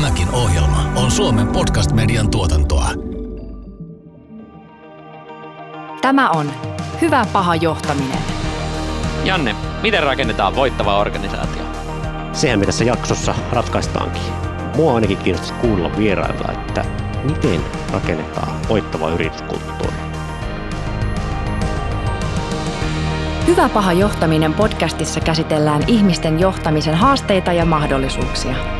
Tämäkin ohjelma on Suomen podcast-median tuotantoa. Tämä on Hyvä paha johtaminen. Janne, miten rakennetaan voittava organisaatio? Sehän me tässä jaksossa ratkaistaankin. Mua ainakin kiinnostaisi kuulla vierailla, että miten rakennetaan voittava yrityskulttuuri. Hyvä paha johtaminen podcastissa käsitellään ihmisten johtamisen haasteita ja mahdollisuuksia.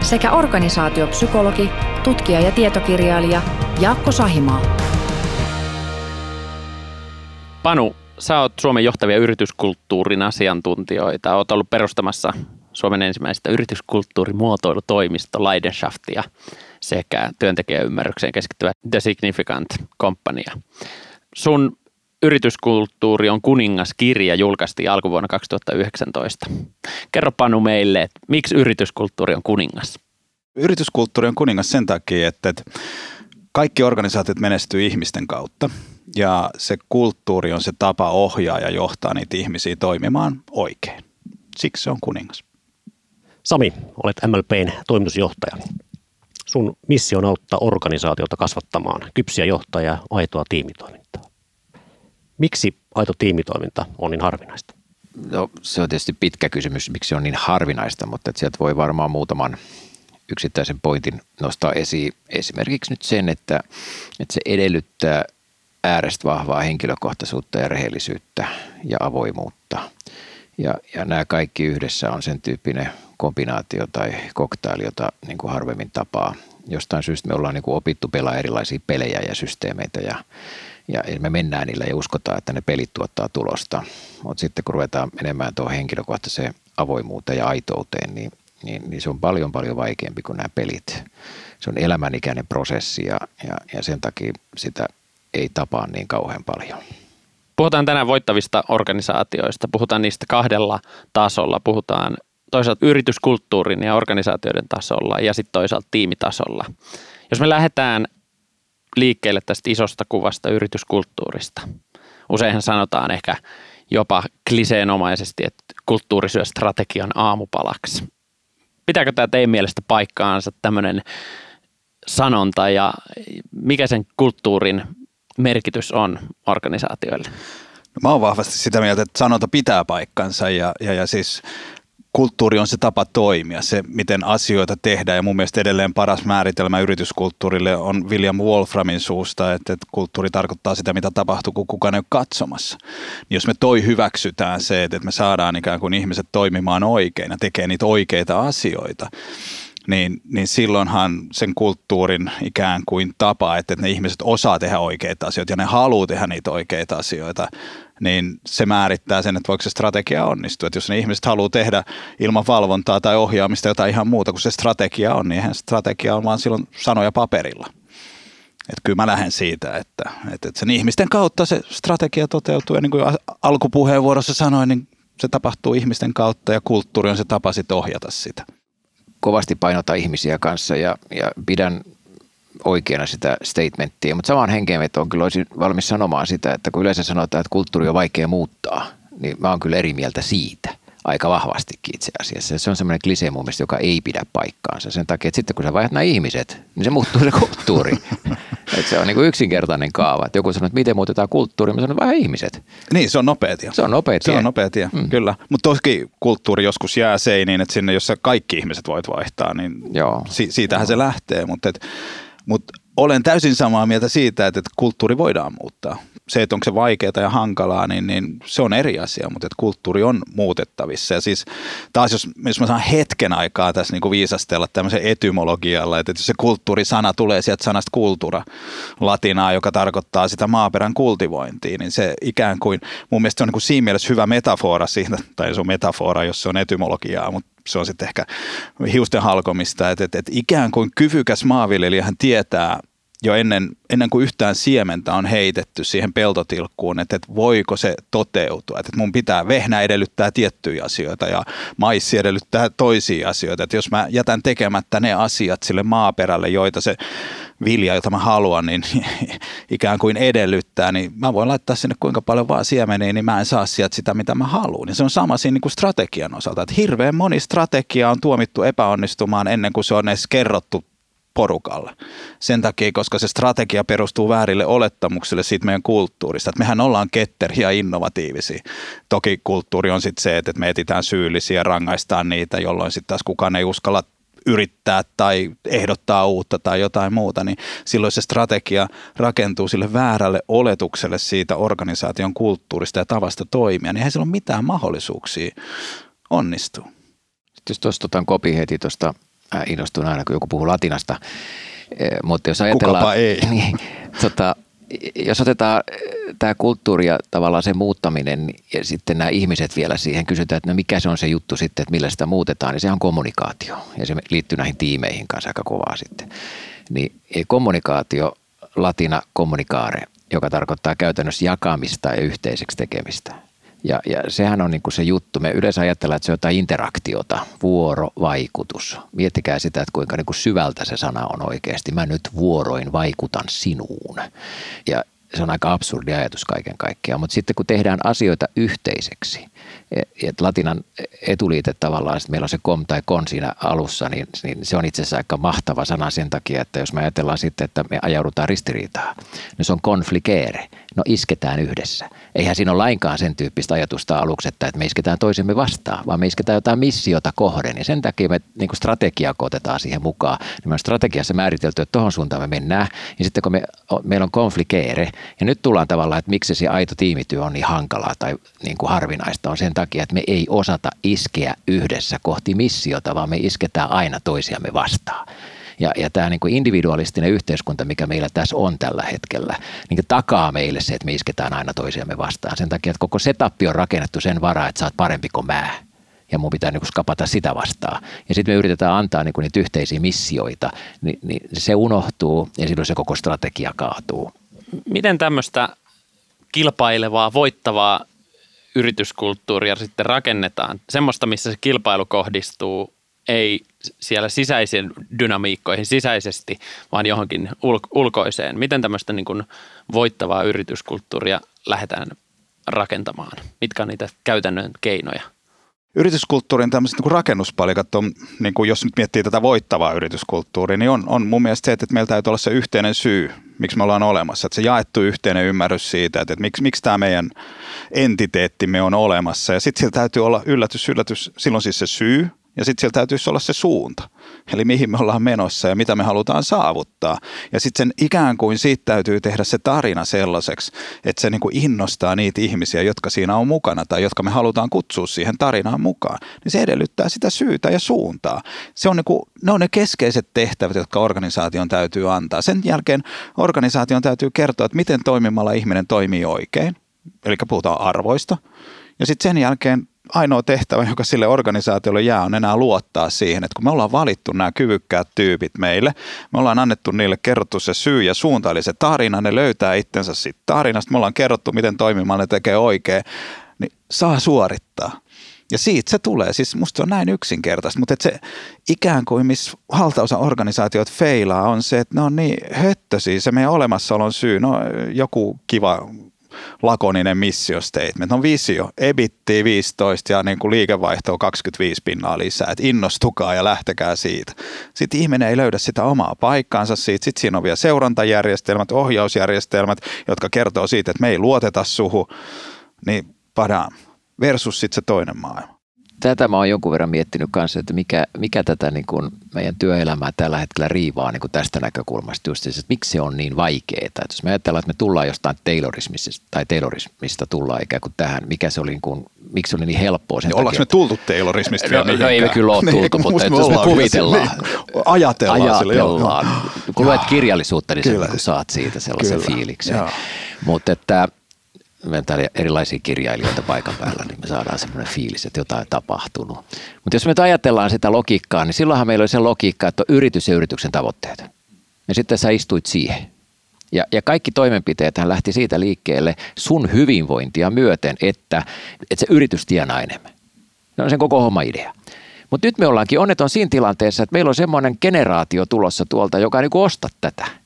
sekä organisaatiopsykologi, tutkija ja tietokirjailija Jaakko Sahimaa. Panu, sä oot Suomen johtavia yrityskulttuurin asiantuntijoita. Oot ollut perustamassa Suomen ensimmäistä yrityskulttuurimuotoilutoimisto Leidenschaftia sekä työntekijäymmärrykseen keskittyvä The Significant Companyaa. Sun Yrityskulttuuri on kuningas kirja julkaistiin alkuvuonna 2019. Kerro Panu meille, että miksi yrityskulttuuri on kuningas? Yrityskulttuuri on kuningas sen takia, että kaikki organisaatiot menestyy ihmisten kautta ja se kulttuuri on se tapa ohjaa ja johtaa niitä ihmisiä toimimaan oikein. Siksi se on kuningas. Sami, olet MLPn toimitusjohtaja. Sun missio on auttaa organisaatiota kasvattamaan kypsiä johtajia aitoa tiimitoimintaa. Miksi aito tiimitoiminta on niin harvinaista? No, se on tietysti pitkä kysymys, miksi se on niin harvinaista, mutta sieltä voi varmaan muutaman yksittäisen pointin nostaa esiin. Esimerkiksi nyt sen, että, että se edellyttää äärestä vahvaa henkilökohtaisuutta ja rehellisyyttä ja avoimuutta. Ja, ja nämä kaikki yhdessä on sen tyyppinen kombinaatio tai koktaili, jota niin kuin harvemmin tapaa. Jostain syystä me ollaan niin kuin opittu pelaa erilaisia pelejä ja systeemeitä ja, ja me mennään niillä ja uskotaan, että ne pelit tuottaa tulosta. Mutta sitten kun ruvetaan menemään tuohon henkilökohtaiseen avoimuuteen ja aitouteen, niin, niin, niin se on paljon paljon vaikeampi kuin nämä pelit. Se on elämänikäinen prosessi ja, ja, ja sen takia sitä ei tapaa niin kauhean paljon. Puhutaan tänään voittavista organisaatioista. Puhutaan niistä kahdella tasolla. Puhutaan toisaalta yrityskulttuurin ja organisaatioiden tasolla ja sitten toisaalta tiimitasolla. Jos me lähdetään liikkeelle tästä isosta kuvasta yrityskulttuurista. Useinhan sanotaan ehkä jopa kliseenomaisesti, että kulttuuri syö strategian aamupalaksi. Pitääkö tämä teidän mielestä paikkaansa tämmöinen sanonta ja mikä sen kulttuurin merkitys on organisaatioille? No, mä oon vahvasti sitä mieltä, että sanonta pitää paikkansa ja, ja, ja siis kulttuuri on se tapa toimia, se miten asioita tehdään ja mun mielestä edelleen paras määritelmä yrityskulttuurille on William Wolframin suusta, että, että kulttuuri tarkoittaa sitä, mitä tapahtuu, kun kukaan ei ole katsomassa. Niin jos me toi hyväksytään se, että me saadaan ikään kuin ihmiset toimimaan oikein ja tekee niitä oikeita asioita, niin, niin silloinhan sen kulttuurin ikään kuin tapa, että ne ihmiset osaa tehdä oikeita asioita ja ne haluaa tehdä niitä oikeita asioita, niin se määrittää sen, että voiko se strategia onnistua. Että jos ne ihmiset haluaa tehdä ilman valvontaa tai ohjaamista jotain ihan muuta kuin se strategia on, niin eihän strategia on vaan silloin sanoja paperilla. Että kyllä mä lähden siitä, että, että sen ihmisten kautta se strategia toteutuu ja niin kuin alkupuheenvuorossa sanoin, niin se tapahtuu ihmisten kautta ja kulttuuri on se tapa sitten ohjata sitä kovasti painota ihmisiä kanssa ja, ja pidän oikeana sitä statementtia, mutta samaan henkeenvetoon kyllä olisin valmis sanomaan sitä, että kun yleensä sanotaan, että kulttuuri on vaikea muuttaa, niin mä oon kyllä eri mieltä siitä aika vahvastikin itse asiassa. Se on semmoinen klisee mun mielestä, joka ei pidä paikkaansa sen takia, että sitten kun sä vaihdat nämä ihmiset, niin se muuttuu se kulttuuri. Et se on niin kuin yksinkertainen kaava. Et joku sanoo, että miten muutetaan kulttuuri, mä sanon, että ihmiset. Niin, se on nopea tie. Se on nopea tie. Se on nopea tie, mm. kyllä. Mutta toki kulttuuri joskus jää seiniin, että sinne, jos sä kaikki ihmiset voit vaihtaa, niin Joo. Si- siitähän Joo. se lähtee. Mutta mut olen täysin samaa mieltä siitä, että, että kulttuuri voidaan muuttaa se, että onko se vaikeaa ja hankalaa, niin, niin se on eri asia, mutta että kulttuuri on muutettavissa. Ja siis taas jos, jos mä saan hetken aikaa tässä niin kuin viisastella tämmöisen etymologialla, että jos se kulttuurisana tulee sieltä sanasta kultura latinaa, joka tarkoittaa sitä maaperän kultivointia, niin se ikään kuin, mun mielestä se on niin kuin siinä mielessä hyvä metafora siitä, tai se on metafora, jos se on etymologiaa, mutta se on sitten ehkä hiusten halkomista, että, että, että ikään kuin kyvykäs maanviljelijähän tietää, jo ennen, ennen kuin yhtään siementä on heitetty siihen peltotilkkuun, että, että voiko se toteutua. Että mun pitää, vehnä edellyttää tiettyjä asioita ja maissi edellyttää toisia asioita. Että jos mä jätän tekemättä ne asiat sille maaperälle, joita se vilja, jota mä haluan, niin ikään kuin edellyttää, niin mä voin laittaa sinne kuinka paljon vaan siemeniä, niin mä en saa sieltä sitä, mitä mä haluan. Ja se on sama siinä niin kuin strategian osalta, että hirveän moni strategia on tuomittu epäonnistumaan ennen kuin se on edes kerrottu porukalle. Sen takia, koska se strategia perustuu väärille olettamuksille siitä meidän kulttuurista. Että mehän ollaan ketteriä ja innovatiivisia. Toki kulttuuri on sitten se, että me etsitään syyllisiä ja rangaistaan niitä, jolloin sitten taas kukaan ei uskalla yrittää tai ehdottaa uutta tai jotain muuta, niin silloin se strategia rakentuu sille väärälle oletukselle siitä organisaation kulttuurista ja tavasta toimia, niin eihän sillä ole mitään mahdollisuuksia onnistua. Sitten jos tuosta otan kopi heti tuosta, innostun aina kun joku puhuu latinasta, mutta jos ajatellaan... Kukapa ei. Niin, tota, jos otetaan tämä kulttuuri ja tavallaan se muuttaminen ja sitten nämä ihmiset vielä siihen kysytään, että no mikä se on se juttu sitten, että millä sitä muutetaan, niin se on kommunikaatio ja se liittyy näihin tiimeihin kanssa aika kovaa sitten. Niin kommunikaatio, latina kommunikaare, joka tarkoittaa käytännössä jakamista ja yhteiseksi tekemistä. Ja, ja sehän on niin kuin se juttu. Me yleensä ajatellaan, että se on jotain interaktiota, vuorovaikutus. Miettikää sitä, että kuinka niin kuin syvältä se sana on oikeasti. Mä nyt vuoroin vaikutan sinuun. Ja se on aika absurdi ajatus kaiken kaikkiaan. Mutta sitten kun tehdään asioita yhteiseksi, että latinan etuliite tavallaan, että meillä on se kom tai kon siinä alussa, niin, niin se on itse asiassa aika mahtava sana sen takia, että jos me ajatellaan sitten, että me ajaudutaan ristiriitaan, niin se on konflikere, no isketään yhdessä. Eihän siinä ole lainkaan sen tyyppistä ajatusta aluksi, että me isketään toisemme vastaan, vaan me isketään jotain missiota kohden, ja sen takia me niin strategiaa otetaan siihen mukaan. Niin me on strategiassa määritelty, että tuohon suuntaan me mennään, ja sitten kun me, meillä on konflikere, ja nyt tullaan tavallaan, että miksi se aito tiimityö on niin hankalaa tai niin kuin harvinaista, on sen takia, että me ei osata iskeä yhdessä kohti missiota, vaan me isketään aina toisiamme vastaan. Ja, ja tämä niin kuin individualistinen yhteiskunta, mikä meillä tässä on tällä hetkellä, niin takaa meille se, että me isketään aina toisiamme vastaan. Sen takia, että koko setup on rakennettu sen varaa, että sä oot parempi kuin mä ja mun pitää niin skapata sitä vastaan. Ja sitten me yritetään antaa niin niitä yhteisiä missioita, niin, niin se unohtuu ja silloin se koko strategia kaatuu. Miten tämmöistä kilpailevaa, voittavaa yrityskulttuuria sitten rakennetaan? Semmoista, missä se kilpailu kohdistuu ei siellä sisäisiin dynamiikkoihin sisäisesti, vaan johonkin ul- ulkoiseen. Miten tämmöistä niin kuin voittavaa yrityskulttuuria lähdetään rakentamaan? Mitkä on niitä käytännön keinoja? Yrityskulttuurin tämmöiset niin rakennuspalikat on, niin kuin jos nyt miettii tätä voittavaa yrityskulttuuria, niin on, on mun mielestä se, että meillä täytyy olla se yhteinen syy, miksi me ollaan olemassa. Että se jaettu yhteinen ymmärrys siitä, että, että miksi, miksi tämä meidän entiteettimme on olemassa. Ja sitten sillä täytyy olla yllätys, yllätys, silloin siis se syy, ja sitten siellä täytyisi olla se suunta, eli mihin me ollaan menossa ja mitä me halutaan saavuttaa. Ja sitten sen ikään kuin siitä täytyy tehdä se tarina sellaiseksi, että se niin kuin innostaa niitä ihmisiä, jotka siinä on mukana tai jotka me halutaan kutsua siihen tarinaan mukaan. Niin se edellyttää sitä syytä ja suuntaa. Se on niin kuin, ne on ne keskeiset tehtävät, jotka organisaation täytyy antaa. Sen jälkeen organisaation täytyy kertoa, että miten toimimalla ihminen toimii oikein. Eli puhutaan arvoista. Ja sitten sen jälkeen ainoa tehtävä, joka sille organisaatiolle jää, on enää luottaa siihen, että kun me ollaan valittu nämä kyvykkäät tyypit meille, me ollaan annettu niille kerrottu se syy ja suunta, eli se tarina, ne löytää itsensä siitä tarinasta, me ollaan kerrottu, miten toimimaan ne tekee oikein, niin saa suorittaa. Ja siitä se tulee, siis musta se on näin yksinkertaista, mutta että se ikään kuin missä valtaosa organisaatiot feilaa on se, että ne on niin höttöisiä, se meidän olemassaolon syy, no joku kiva lakoninen mission statement. On visio, ebitti 15 ja niin kuin liikevaihto 25 pinnaa lisää, että innostukaa ja lähtekää siitä. Sitten ihminen ei löydä sitä omaa paikkaansa siitä. Sitten siinä on vielä seurantajärjestelmät, ohjausjärjestelmät, jotka kertoo siitä, että me ei luoteta suhu. Niin padam, versus sitten se toinen maailma tätä mä oon jonkun verran miettinyt kanssa, että mikä, mikä tätä niin kuin meidän työelämää tällä hetkellä riivaa niin kuin tästä näkökulmasta just, että miksi se on niin vaikeaa. Että jos me ajatellaan, että me tullaan jostain Taylorismista tai Taylorismista tullaan ikään kuin tähän, mikä se oli niin kuin, miksi se oli niin helppoa. Sen niin ollaanko me tultu Taylorismista no, no, ei me kyllä ole tultu, mutta että jos me kuvitellaan. Niin, ajatellaan. Ajatellaan. Sille, Kun luet kirjallisuutta, niin kyllä. sä saat siitä sellaisen kyllä. fiiliksen. Mutta että meillä täällä erilaisia kirjailijoita paikan päällä, niin me saadaan semmoinen fiilis, että jotain tapahtunut. Mutta jos me nyt ajatellaan sitä logiikkaa, niin silloinhan meillä oli se logiikka, että on yritys ja yrityksen tavoitteet. Ja sitten sä istuit siihen. Ja, ja kaikki toimenpiteet hän lähti siitä liikkeelle sun hyvinvointia myöten, että, että se yritys tienaa enemmän. Se on sen koko homma idea. Mutta nyt me ollaankin onneton siinä tilanteessa, että meillä on semmoinen generaatio tulossa tuolta, joka ei niin osta tätä.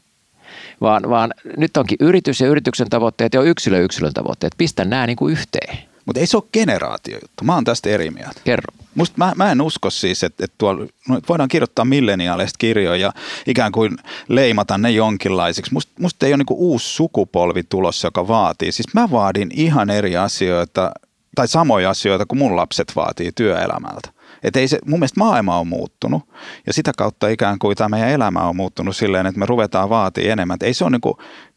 Vaan, vaan nyt onkin yritys ja yrityksen tavoitteet ja yksilö yksilön tavoitteet. Pistä nämä niin kuin yhteen. Mutta ei se ole generaatiojuttu. Mä oon tästä eri mieltä. Kerro. Musta mä, mä en usko siis, että, että tuolla no, voidaan kirjoittaa milleniaaleista kirjoja ja ikään kuin leimata ne jonkinlaisiksi. Musta must ei ole niinku uusi sukupolvi tulossa, joka vaatii. Siis mä vaadin ihan eri asioita tai samoja asioita kuin mun lapset vaatii työelämältä. Että ei se, mun mielestä maailma on muuttunut ja sitä kautta ikään kuin tämä meidän elämä on muuttunut silleen, että me ruvetaan vaatii enemmän. Et ei se ole niin kuin,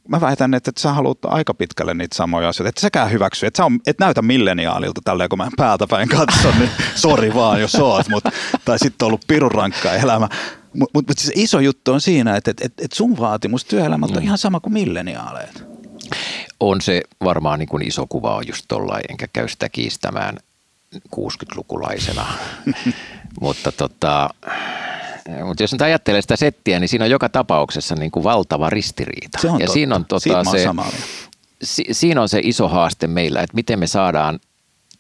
mä väitän, että, että sä haluat aika pitkälle niitä samoja asioita. Että säkään hyväksy, että sä on, et näytä milleniaalilta tälleen, kun mä päältä päin katson, niin sori vaan, jos oot, mut, tai sitten on ollut pirun rankka elämä. Mutta mut, mut siis iso juttu on siinä, että et, et, et sun vaatimus työelämältä on mm. ihan sama kuin milleniaaleet. On se varmaan niin kuin iso kuva on just tollain, enkä käy sitä kiistämään 60-lukulaisena. mutta tota, mutta jos nyt ajattelee sitä settiä, niin siinä on joka tapauksessa niin kuin valtava ristiriita. Se on ja totta. siinä on, tota, se, si, siinä on se iso haaste meillä, että miten me saadaan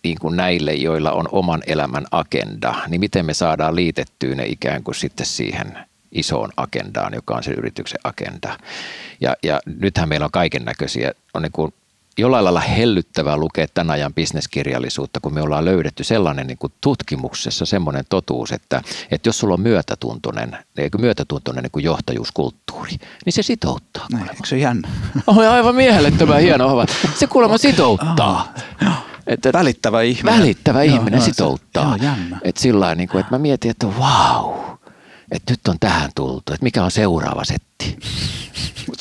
niin kuin näille, joilla on oman elämän agenda, niin miten me saadaan liitettyä ne ikään kuin sitten siihen isoon agendaan, joka on se yrityksen agenda. Ja, ja nythän meillä on kaiken näköisiä, on niin kuin jollain lailla hellyttävää lukea tämän ajan bisneskirjallisuutta, kun me ollaan löydetty sellainen niin kuin tutkimuksessa semmoinen totuus, että, että jos sulla on myötätuntoinen, myötätuntoinen niin kuin johtajuuskulttuuri, niin se sitouttaa. Näin, eikö se jännä? Oh, aivan mielettömän hieno. Se kuulemma sitouttaa. Että, välittävä ihminen. Välittävä ihminen joo, sitouttaa. Se, joo, jännä. Että sillä niin kuin, että mä mietin, että vau, että nyt on tähän tultu, että mikä on seuraava setti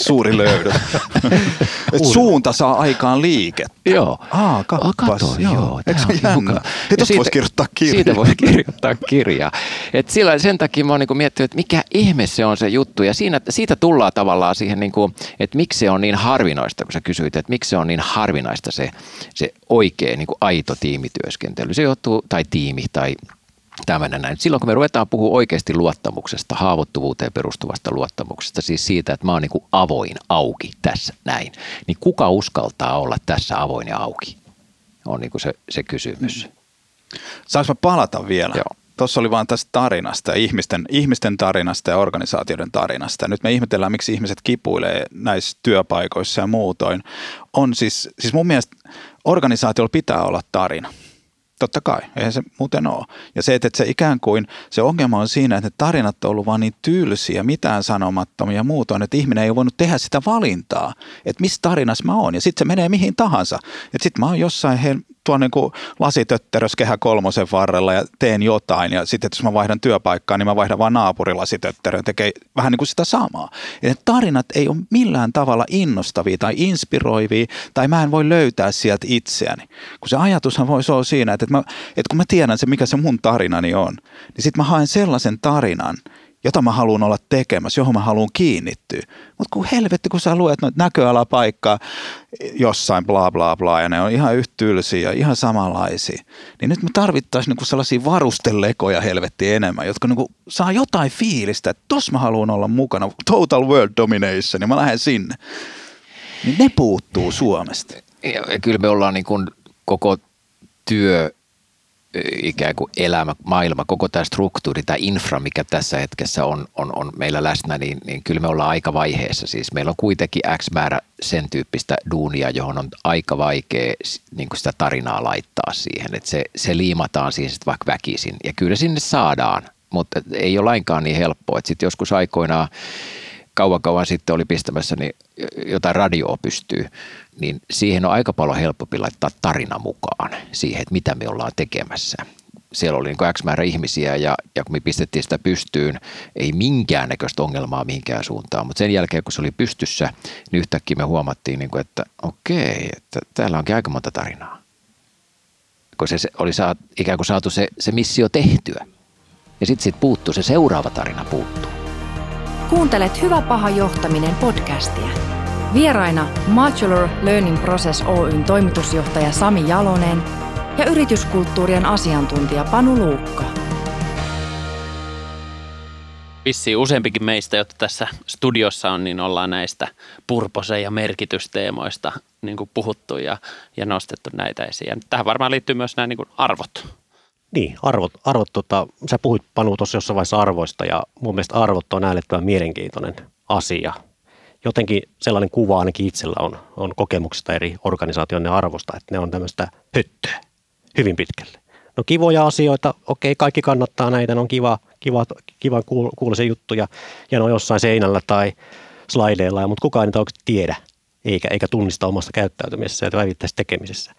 suuri löydö. Et suunta saa aikaan liikettä. Joo. Aa, kappas. Kato, joo. joo Eikö se jännä? Hei, voisi kirjoittaa kirjaa. Siitä voi kirjoittaa kirjaa. Et sillä, sen takia mä oon niin miettinyt, että mikä ihme se on se juttu. Ja siinä, siitä tullaan tavallaan siihen, niin kuin, että miksi se on niin harvinaista, kun sä kysyit, että miksi se on niin harvinaista se, se oikea niin kuin aito tiimityöskentely. Se johtuu, tai tiimi, tai tämmöinen näin. Silloin kun me ruvetaan puhua oikeasti luottamuksesta, haavoittuvuuteen perustuvasta luottamuksesta, siis siitä, että mä oon niin avoin, auki tässä näin, niin kuka uskaltaa olla tässä avoin ja auki? On niin se, se kysymys. Saanko mä palata vielä? Joo. Tuossa oli vaan tästä tarinasta, ihmisten, ihmisten tarinasta ja organisaatioiden tarinasta. Nyt me ihmetellään, miksi ihmiset kipuilee näissä työpaikoissa ja muutoin. On siis, siis mun mielestä organisaatiolla pitää olla tarina – Totta kai, eihän se muuten ole. Ja se, että se ikään kuin, se ongelma on siinä, että ne tarinat on ollut vaan niin tylsiä, mitään sanomattomia ja muutoin, että ihminen ei ole voinut tehdä sitä valintaa, että missä tarinassa mä oon. Ja sitten se menee mihin tahansa. Että sitten mä oon jossain he, tuon niin lasitötterös kehä kolmosen varrella ja teen jotain. Ja sitten jos mä vaihdan työpaikkaa, niin mä vaihdan vaan naapurilasitötterön tekee vähän niin kuin sitä samaa. Ja tarinat ei ole millään tavalla innostavia tai inspiroivia tai mä en voi löytää sieltä itseäni. Kun se ajatushan voisi olla siinä, että, mä, että kun mä tiedän se, mikä se mun tarinani on, niin sitten mä haen sellaisen tarinan, jota mä haluan olla tekemässä, johon mä haluan kiinnittyä. Mutta kun helvetti, kun sä luet noita näköalapaikkaa jossain bla bla bla ja ne on ihan yhtä tylsiä ja ihan samanlaisia, niin nyt me tarvittaisiin niinku sellaisia varustelekoja helvetti enemmän, jotka niinku saa jotain fiilistä, että tos mä haluan olla mukana, total world domination, niin mä lähden sinne. Niin ne puuttuu Suomesta. Ja, kyllä me ollaan niin kuin koko työ ikään kuin elämä, maailma, koko tämä struktuuri, tämä infra, mikä tässä hetkessä on, on, on meillä läsnä, niin, niin kyllä me ollaan aika vaiheessa. Siis meillä on kuitenkin X määrä sen tyyppistä duunia, johon on aika vaikea niin kuin sitä tarinaa laittaa siihen. Että se, se liimataan siihen sitten vaikka väkisin. Ja kyllä sinne saadaan, mutta ei ole lainkaan niin helppoa. Sitten joskus aikoinaan kauan kauan sitten oli pistämässä niin jotain radioa pystyy, niin siihen on aika paljon helpompi laittaa tarina mukaan siihen, että mitä me ollaan tekemässä. Siellä oli niin X määrä ihmisiä ja, ja kun me pistettiin sitä pystyyn, ei minkäännäköistä ongelmaa mihinkään suuntaan, mutta sen jälkeen kun se oli pystyssä, niin yhtäkkiä me huomattiin, niin kuin, että okei, että täällä onkin aika monta tarinaa. Kun se, oli saat, ikään kuin saatu se, se missio tehtyä. Ja sitten sit puuttuu, se seuraava tarina puuttuu. Kuuntelet Hyvä paha johtaminen podcastia. Vieraina Modular Learning Process Oyn toimitusjohtaja Sami Jalonen ja yrityskulttuurien asiantuntija Panu Luukka. Vissiin useampikin meistä, jotka tässä studiossa on, niin ollaan näistä purpose- ja merkitysteemoista niin kuin puhuttu ja, ja nostettu näitä esiin. Tähän varmaan liittyy myös nämä niin kuin arvot. Niin, arvot. arvot tota, sä puhuit Panu tuossa jossain vaiheessa arvoista ja mun mielestä arvot on äärettömän mielenkiintoinen asia. Jotenkin sellainen kuva ainakin itsellä on, on kokemuksista eri organisaatioiden arvosta, että ne on tämmöistä höttöä hyvin pitkälle. No kivoja asioita, okei, kaikki kannattaa näitä, ne on kiva, kiva, kiva kuulla se juttuja ja ne on jossain seinällä tai slaideilla, mutta kukaan ei niitä tiedä eikä, eikä tunnista omasta käyttäytymisessä ja päivittäisessä tekemisessä.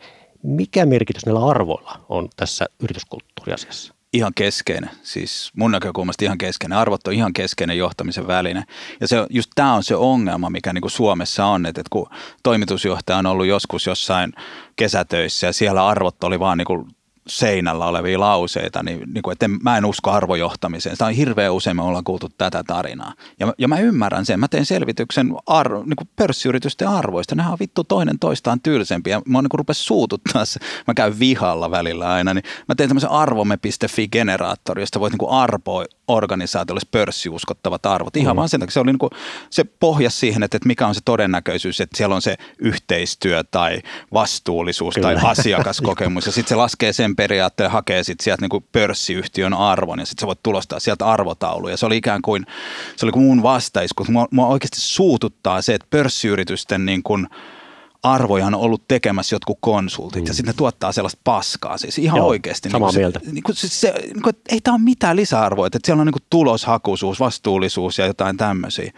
Mikä merkitys näillä arvoilla on tässä yrityskulttuuriasiassa? Ihan keskeinen, siis mun näkökulmasta ihan keskeinen. Arvot on ihan keskeinen johtamisen väline. Ja se, just tämä on se ongelma, mikä niin kuin Suomessa on, että, että kun toimitusjohtaja on ollut joskus jossain kesätöissä ja siellä arvot oli vaan niin kuin seinällä olevia lauseita, niin, niin kuin, että mä en usko arvojohtamiseen. Sitä on hirveän usein me ollaan kuultu tätä tarinaa. Ja, ja mä ymmärrän sen. Mä teen selvityksen ar, niin kuin pörssiyritysten arvoista. Nehän on vittu toinen toistaan tylsempiä. Mä niin rupes suututtaa se. Mä käyn vihalla välillä aina. Niin mä teen tämmöisen arvomme.fi-generaattori, josta voit niin kuin arpoa organisaatiolle pörssiuskottavat arvot. Ihan mm. vaan sen takia se, oli niin kuin, se pohjas siihen, että, että mikä on se todennäköisyys, että siellä on se yhteistyö tai vastuullisuus Kyllä. tai asiakaskokemus. ja sitten se laskee sen periaatteen hakee sit sieltä niin kuin pörssiyhtiön arvon ja sitten sä voit tulostaa sieltä arvotaulu. Ja se oli ikään kuin, se oli kuin mun vastaisku. Mua, mua oikeasti suututtaa se, että pörssiyritysten niin kuin, arvoja on ollut tekemässä jotkut konsultit mm. ja sitten ne tuottaa sellaista paskaa. Siis ihan Joo, oikeasti. Samaa niin mieltä. Se, niin kuin, siis se, niin kuin, ei tämä ole mitään lisäarvoa, että siellä on niin kuin tuloshakuisuus, vastuullisuus ja jotain tämmöisiä.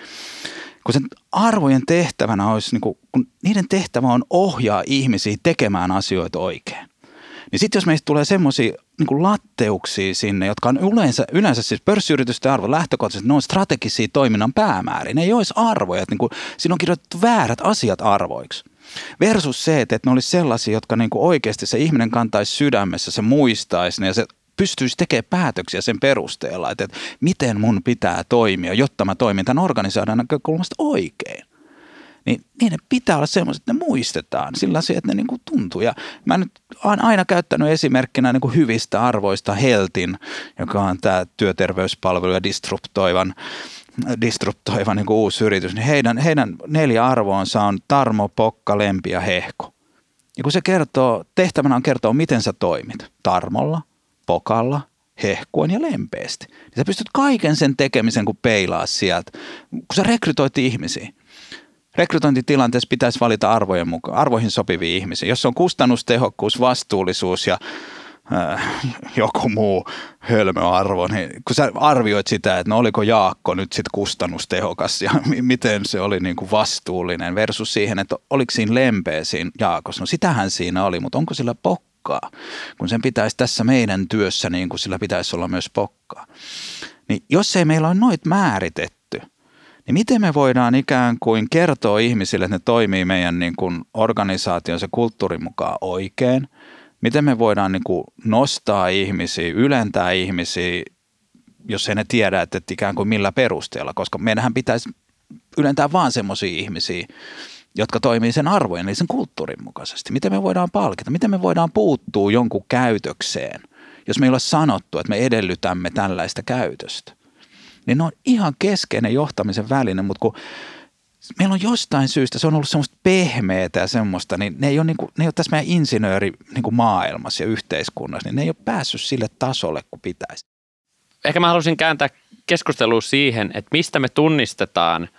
Kun sen arvojen tehtävänä olisi, niin kuin, kun niiden tehtävä on ohjaa ihmisiä tekemään asioita oikein. Niin sitten jos meistä tulee semmoisia niin latteuksia sinne, jotka on yleensä, yleensä siis pörssiyritysten arvo lähtökohtaisesti, ne on strategisia toiminnan päämääriä. Ne ei olisi arvoja, että niin kuin, siinä on kirjoitettu väärät asiat arvoiksi. Versus se, että ne olisi sellaisia, jotka niin kuin oikeasti se ihminen kantaisi sydämessä, se muistaisi ne ja se pystyisi tekemään päätöksiä sen perusteella, että, että miten mun pitää toimia, jotta mä toimin tämän organisaation näkökulmasta oikein niin niiden pitää olla semmoiset, että ne muistetaan sillä se, että ne niin kuin tuntuu. Ja mä nyt olen aina käyttänyt esimerkkinä niin kuin hyvistä arvoista Heltin, joka on tämä työterveyspalvelu ja disruptoivan disruptoiva niin kuin uusi yritys, niin heidän, heidän neljä arvoonsa on tarmo, pokka, lempi ja hehko. Ja kun se kertoo, tehtävänä on kertoa, miten sä toimit. Tarmolla, pokalla, hehkuen ja lempeästi. Niin sä pystyt kaiken sen tekemisen, kun peilaa sieltä, kun sä rekrytoit ihmisiä rekrytointitilanteessa pitäisi valita arvojen mukaan, arvoihin sopivia ihmisiä. Jos on kustannustehokkuus, vastuullisuus ja äh, joku muu hölmöarvo, niin kun sä arvioit sitä, että no oliko Jaakko nyt sitten kustannustehokas ja miten se oli niin kuin vastuullinen versus siihen, että oliko siinä lempeä siinä Jaakossa. No sitähän siinä oli, mutta onko sillä pokkaa, kun sen pitäisi tässä meidän työssä, niin kuin sillä pitäisi olla myös pokkaa. Niin jos ei meillä ole noit määritetty, niin miten me voidaan ikään kuin kertoa ihmisille, että ne toimii meidän niin kuin organisaation se kulttuurin mukaan oikein? Miten me voidaan niin kuin nostaa ihmisiä, ylentää ihmisiä, jos ei ne tiedä, että, ikään kuin millä perusteella, koska meidänhän pitäisi ylentää vaan semmoisia ihmisiä, jotka toimii sen arvojen, eli sen kulttuurin mukaisesti. Miten me voidaan palkita, miten me voidaan puuttua jonkun käytökseen, jos me ei ole sanottu, että me edellytämme tällaista käytöstä niin ne on ihan keskeinen johtamisen väline, mutta kun meillä on jostain syystä, se on ollut semmoista pehmeätä ja semmoista, niin ne ei ole, niin kuin, ne ei ole tässä meidän insinööri niin kuin maailmassa ja yhteiskunnassa, niin ne ei ole päässyt sille tasolle kuin pitäisi. Ehkä mä haluaisin kääntää keskustelua siihen, että mistä me tunnistetaan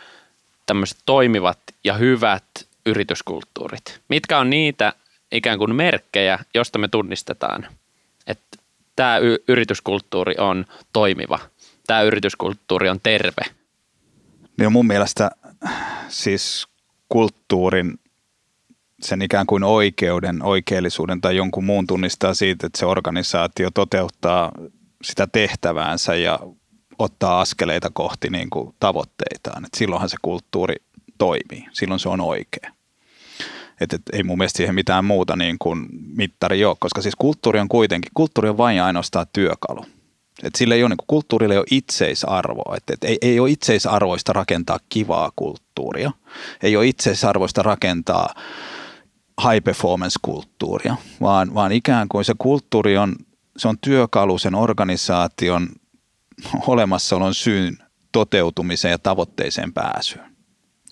tämmöiset toimivat ja hyvät yrityskulttuurit. Mitkä on niitä ikään kuin merkkejä, josta me tunnistetaan, että tämä yrityskulttuuri on toimiva – tämä yrityskulttuuri on terve? Niin mun mielestä siis kulttuurin sen ikään kuin oikeuden, oikeellisuuden tai jonkun muun tunnistaa siitä, että se organisaatio toteuttaa sitä tehtäväänsä ja ottaa askeleita kohti niin kuin tavoitteitaan. Et silloinhan se kulttuuri toimii, silloin se on oikea. Et, et, ei mun mielestä siihen mitään muuta niin kuin mittari ole, koska siis kulttuuri on kuitenkin, kulttuuri on vain ainoastaan työkalu. Et sillä ei ole, niin kulttuurilla ei ole itseisarvoa. Et, et ei, ei ole itseisarvoista rakentaa kivaa kulttuuria. Ei ole itseisarvoista rakentaa high performance-kulttuuria, vaan, vaan ikään kuin se kulttuuri on, se on työkalu sen organisaation olemassaolon syyn toteutumiseen ja tavoitteeseen pääsyyn.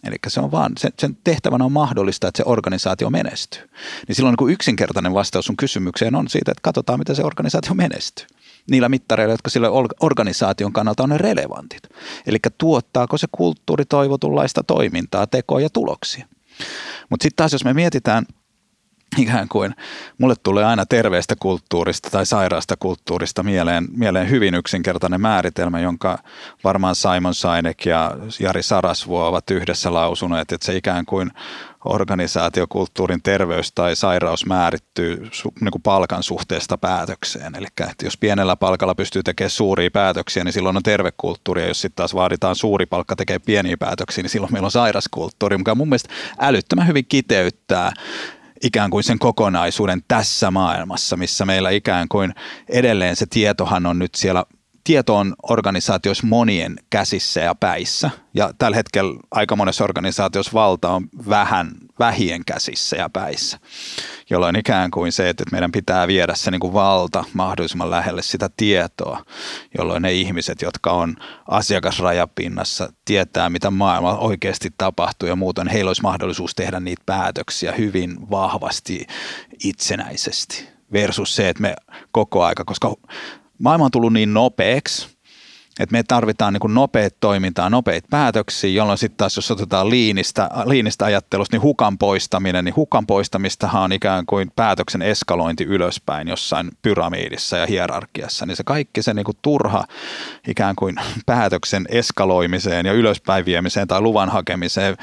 Eli se on vaan, sen, tehtävänä on mahdollista, että se organisaatio menestyy. Niin silloin niin kuin yksinkertainen vastaus sun kysymykseen on siitä, että katsotaan, miten se organisaatio menestyy. Niillä mittareilla, jotka sille organisaation kannalta on relevantit. Eli tuottaako se kulttuuri toivotunlaista toimintaa, tekoja ja tuloksia. Mutta sitten taas, jos me mietitään – ikään kuin mulle tulee aina terveestä kulttuurista tai sairaasta kulttuurista mieleen, mieleen hyvin yksinkertainen määritelmä, jonka varmaan Simon Sinek ja Jari Sarasvuo ovat yhdessä lausuneet, että se ikään kuin organisaatiokulttuurin terveys tai sairaus määrittyy niin kuin palkan suhteesta päätökseen. Eli että jos pienellä palkalla pystyy tekemään suuria päätöksiä, niin silloin on terve kulttuuri. Ja jos sitten taas vaaditaan suuri palkka tekee pieniä päätöksiä, niin silloin meillä on sairaskulttuuri, mikä mun mielestä älyttömän hyvin kiteyttää ikään kuin sen kokonaisuuden tässä maailmassa, missä meillä ikään kuin edelleen se tietohan on nyt siellä tieto on organisaatioissa monien käsissä ja päissä. Ja tällä hetkellä aika monessa organisaatiossa valta on vähän vähien käsissä ja päissä, jolloin ikään kuin se, että meidän pitää viedä se niin kuin valta mahdollisimman lähelle sitä tietoa, jolloin ne ihmiset, jotka on asiakasrajapinnassa, tietää, mitä maailmalla oikeasti tapahtuu ja muuten heillä olisi mahdollisuus tehdä niitä päätöksiä hyvin vahvasti itsenäisesti versus se, että me koko aika, koska maailma on tullut niin nopeaksi, että me tarvitaan niin nopeat toimintaa, nopeita päätöksiä, jolloin sitten taas jos otetaan liinistä, liinistä ajattelusta, niin hukan poistaminen, niin hukan poistamistahan on ikään kuin päätöksen eskalointi ylöspäin jossain pyramidissa ja hierarkiassa, niin se kaikki se niin turha ikään kuin päätöksen eskaloimiseen ja ylöspäin viemiseen tai luvan hakemiseen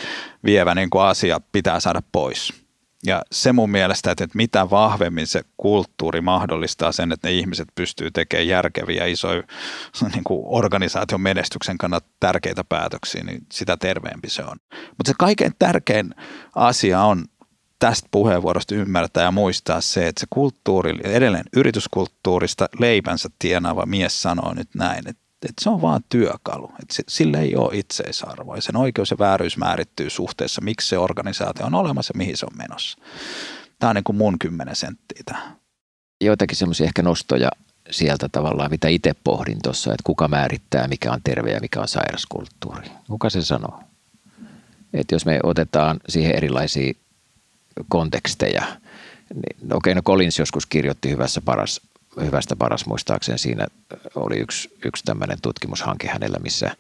vievä niin asia pitää saada pois. Ja se mun mielestä, että, mitä vahvemmin se kulttuuri mahdollistaa sen, että ne ihmiset pystyy tekemään järkeviä, isoja niin kuin organisaation menestyksen kannalta tärkeitä päätöksiä, niin sitä terveempi se on. Mutta se kaikkein tärkein asia on tästä puheenvuorosta ymmärtää ja muistaa se, että se kulttuuri, edelleen yrityskulttuurista leipänsä tienaava mies sanoo nyt näin, että että se on vaan työkalu, että sillä ei ole itseisarvoa sen oikeus ja vääryys määrittyy suhteessa, miksi se organisaatio on olemassa ja mihin se on menossa. Tämä on niin kuin mun kymmenen senttiä tähän. Joitakin semmoisia ehkä nostoja sieltä tavallaan, mitä itse pohdin tuossa, että kuka määrittää, mikä on terve ja mikä on sairaskulttuuri. Kuka se sanoo? Että jos me otetaan siihen erilaisia konteksteja, niin okei, no Collins joskus kirjoitti hyvässä paras hyvästä paras muistaakseen siinä oli yksi, yksi tämmöinen tutkimushanke hänellä, missä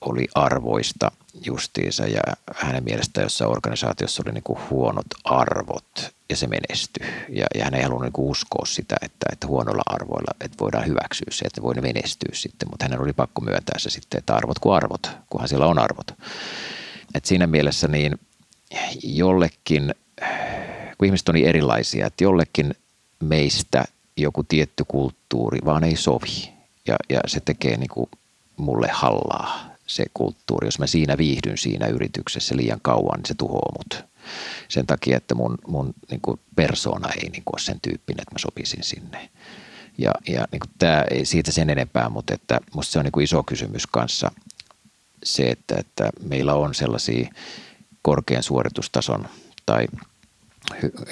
oli arvoista justiinsa ja hänen mielestään jossain organisaatiossa oli niin kuin huonot arvot ja se menestyi. Ja, ja hän ei halunnut niin kuin uskoa sitä, että, että huonoilla arvoilla että voidaan hyväksyä se, että voi ne menestyä sitten, mutta hänen oli pakko myöntää se sitten, että arvot kuin arvot, kunhan siellä on arvot. Et siinä mielessä niin jollekin, kun ihmiset on niin erilaisia, että jollekin meistä – joku tietty kulttuuri vaan ei sovi. Ja, ja se tekee niin kuin mulle hallaa se kulttuuri. Jos mä siinä viihdyn siinä yrityksessä liian kauan, niin se tuhoaa mut. Sen takia, että mun, mun niin kuin persona ei niin kuin ole sen tyyppinen, että mä sopisin sinne. Ja, ja niin kuin tämä ei siitä sen enempää, mutta että musta se on niin kuin iso kysymys kanssa se, että, että meillä on sellaisia korkean suoritustason tai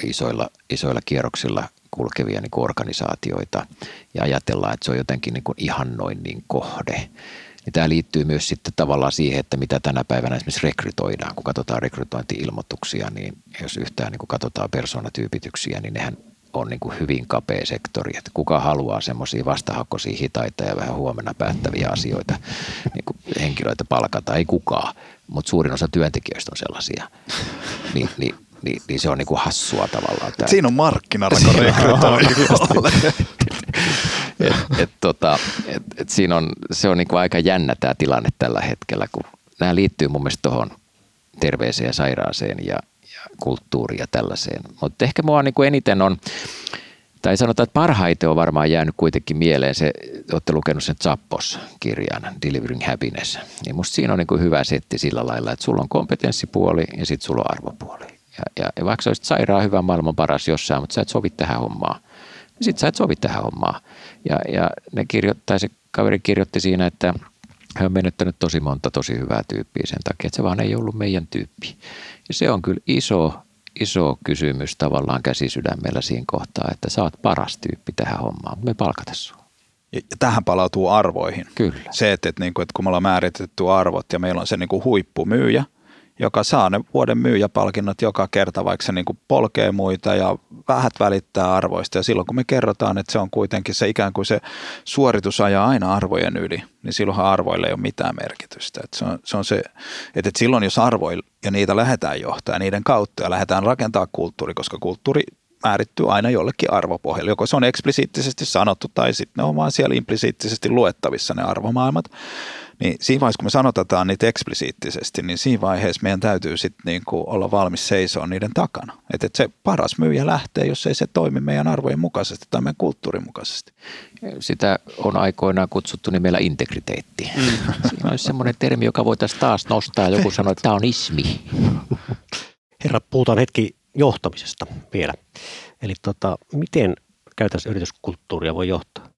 isoilla, isoilla kierroksilla kulkevia niin organisaatioita ja ajatellaan, että se on jotenkin niin kuin ihannoinnin kohde. Ja tämä liittyy myös sitten tavallaan siihen, että mitä tänä päivänä esimerkiksi rekrytoidaan. Kun katsotaan rekrytointi-ilmoituksia, niin jos yhtään niin kuin katsotaan persoonatyypityksiä, niin nehän on niin kuin hyvin kapea sektori, että kuka haluaa semmoisia vastahakoisia, hitaita ja vähän huomenna päättäviä asioita niin kuin henkilöitä palkata, ei kukaan, mutta suurin osa työntekijöistä on sellaisia. Niin, niin niin, niin se on niin kuin hassua tavallaan. Tämä. Siinä on markkinarako et, et, tota, et, et siinä on, se on niin kuin aika jännä tämä tilanne tällä hetkellä, kun nämä liittyy mun mielestä tuohon terveeseen ja sairaaseen ja, ja kulttuuriin ja tällaiseen. Mutta ehkä mua niin kuin eniten on, tai sanotaan, että parhaiten on varmaan jäänyt kuitenkin mieleen se, olette lukenut sen Zappos-kirjan, Delivering Happiness. Niin musta siinä on niin kuin hyvä setti sillä lailla, että sulla on kompetenssipuoli ja sitten sulla on arvopuoli. Ja, ja, ja vaikka sä olisit sairaan hyvän maailman paras jossain, mutta sä et sovi tähän hommaan, niin sit sä et sovi tähän hommaan. Ja, ja ne kirjoittaa, se kaveri kirjoitti siinä, että hän on menettänyt tosi monta tosi hyvää tyyppiä sen takia, että se vaan ei ollut meidän tyyppi. Ja se on kyllä iso, iso kysymys tavallaan käsisydämellä siinä kohtaa, että sä oot paras tyyppi tähän hommaan, me palkata sua. Ja tähän palautuu arvoihin. Kyllä. Se, että, että, niin kuin, että kun me ollaan määritetty arvot ja meillä on se niin kuin huippumyyjä, joka saa ne vuoden myyjäpalkinnot joka kerta, vaikka se niin kuin polkee muita ja vähät välittää arvoista. Ja silloin kun me kerrotaan, että se on kuitenkin se ikään kuin se suoritus ajaa aina arvojen yli, niin silloinhan arvoille ei ole mitään merkitystä. Että se, on, se on se, että, silloin jos arvoilla ja niitä lähdetään johtaa niiden kautta ja lähdetään rakentaa kulttuuri, koska kulttuuri määrittyy aina jollekin arvopohjalle. Joko se on eksplisiittisesti sanottu tai sitten ne on vaan siellä implisiittisesti luettavissa ne arvomaailmat. Niin siinä vaiheessa, kun me sanotetaan niitä eksplisiittisesti, niin siinä vaiheessa meidän täytyy sitten niinku olla valmis seisoa niiden takana. Että et se paras myyjä lähtee, jos ei se toimi meidän arvojen mukaisesti tai meidän kulttuurin mukaisesti. Sitä on aikoinaan kutsuttu nimellä integriteetti. Mm. Siinä olisi semmoinen termi, joka voitaisiin taas nostaa. Joku sanoi, että tämä on ismi. Herra, puhutaan hetki johtamisesta vielä. Eli tota, miten käytännössä yrityskulttuuria voi johtaa?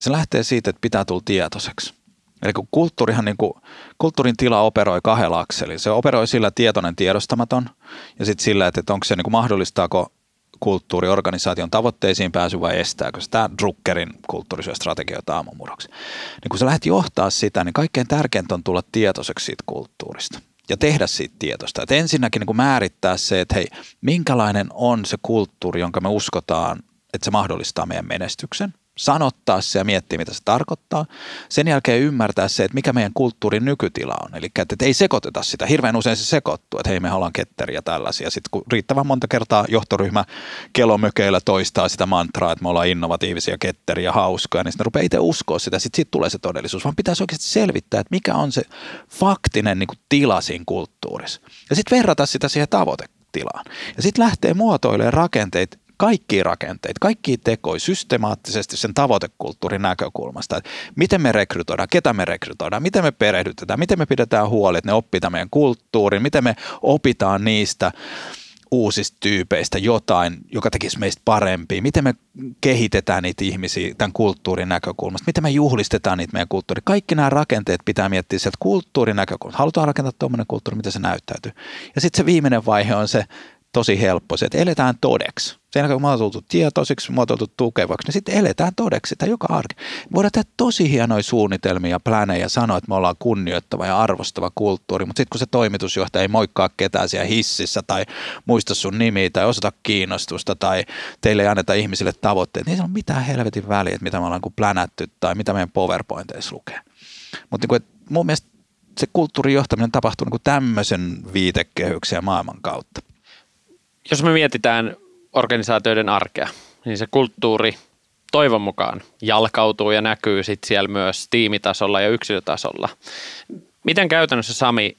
Se lähtee siitä, että pitää tulla tietoiseksi. Eli kun kulttuurihan, niin kuin, kulttuurin tila operoi kahdella akselilla. Se operoi sillä tietoinen tiedostamaton ja sitten sillä, että onko se niin kuin mahdollistaako kulttuuri organisaation tavoitteisiin pääsy vai estääkö se. Tämä Druckerin kulttuurisyöstrategioita aamumuroksi. Niin kun sä lähdet johtaa sitä, niin kaikkein tärkeintä on tulla tietoiseksi siitä kulttuurista ja tehdä siitä tietosta. Et ensinnäkin niin kuin määrittää se, että hei, minkälainen on se kulttuuri, jonka me uskotaan, että se mahdollistaa meidän menestyksen sanottaa se ja miettiä, mitä se tarkoittaa. Sen jälkeen ymmärtää se, että mikä meidän kulttuurin nykytila on. Eli että, ei sekoiteta sitä. Hirveän usein se sekoittuu, että hei me ollaan ketteriä tällaisia. Sitten kun riittävän monta kertaa johtoryhmä kelomökeillä toistaa sitä mantraa, että me ollaan innovatiivisia, ketteriä, hauskoja, niin sitten rupeaa itse uskoa sitä. Sitten siitä tulee se todellisuus, vaan pitäisi oikeasti selvittää, että mikä on se faktinen niin kuin, tila siinä kulttuurissa. Ja sitten verrata sitä siihen tavoitetilaan. Ja sitten lähtee muotoilemaan rakenteita kaikki rakenteita, kaikki tekoi systemaattisesti sen tavoitekulttuurin näkökulmasta. Että miten me rekrytoidaan, ketä me rekrytoidaan, miten me perehdytetään, miten me pidetään huoli, että ne oppitaan meidän kulttuurin, miten me opitaan niistä uusista tyypeistä jotain, joka tekisi meistä parempia, miten me kehitetään niitä ihmisiä tämän kulttuurin näkökulmasta, miten me juhlistetaan niitä meidän kulttuuri. Kaikki nämä rakenteet pitää miettiä sieltä kulttuurin näkökulmasta. Halutaan rakentaa tuommoinen kulttuuri, miten se näyttäytyy. Ja sitten se viimeinen vaihe on se tosi helppo, se, että eletään todeksi. Sen jälkeen kun me ollaan tultu tietoisiksi, me ollaan tultu tukevaksi, niin sitten eletään todeksi sitä joka arki. Voidaan tehdä tosi hienoja suunnitelmia ja plänejä sanoa, että me ollaan kunnioittava ja arvostava kulttuuri, mutta sitten kun se toimitusjohtaja ei moikkaa ketään siellä hississä tai muista sun nimiä tai osata kiinnostusta tai teille ei anneta ihmisille tavoitteet, niin ei se ole mitään helvetin väliä, että mitä me ollaan plänätty tai mitä meidän PowerPointeissa lukee. Mutta niin mun mielestä se kulttuurin johtaminen tapahtuu niin tämmöisen viitekehyksen ja maailman kautta. Jos me mietitään organisaatioiden arkea, niin se kulttuuri toivon mukaan jalkautuu ja näkyy sitten siellä myös tiimitasolla ja yksilötasolla. Miten käytännössä Sami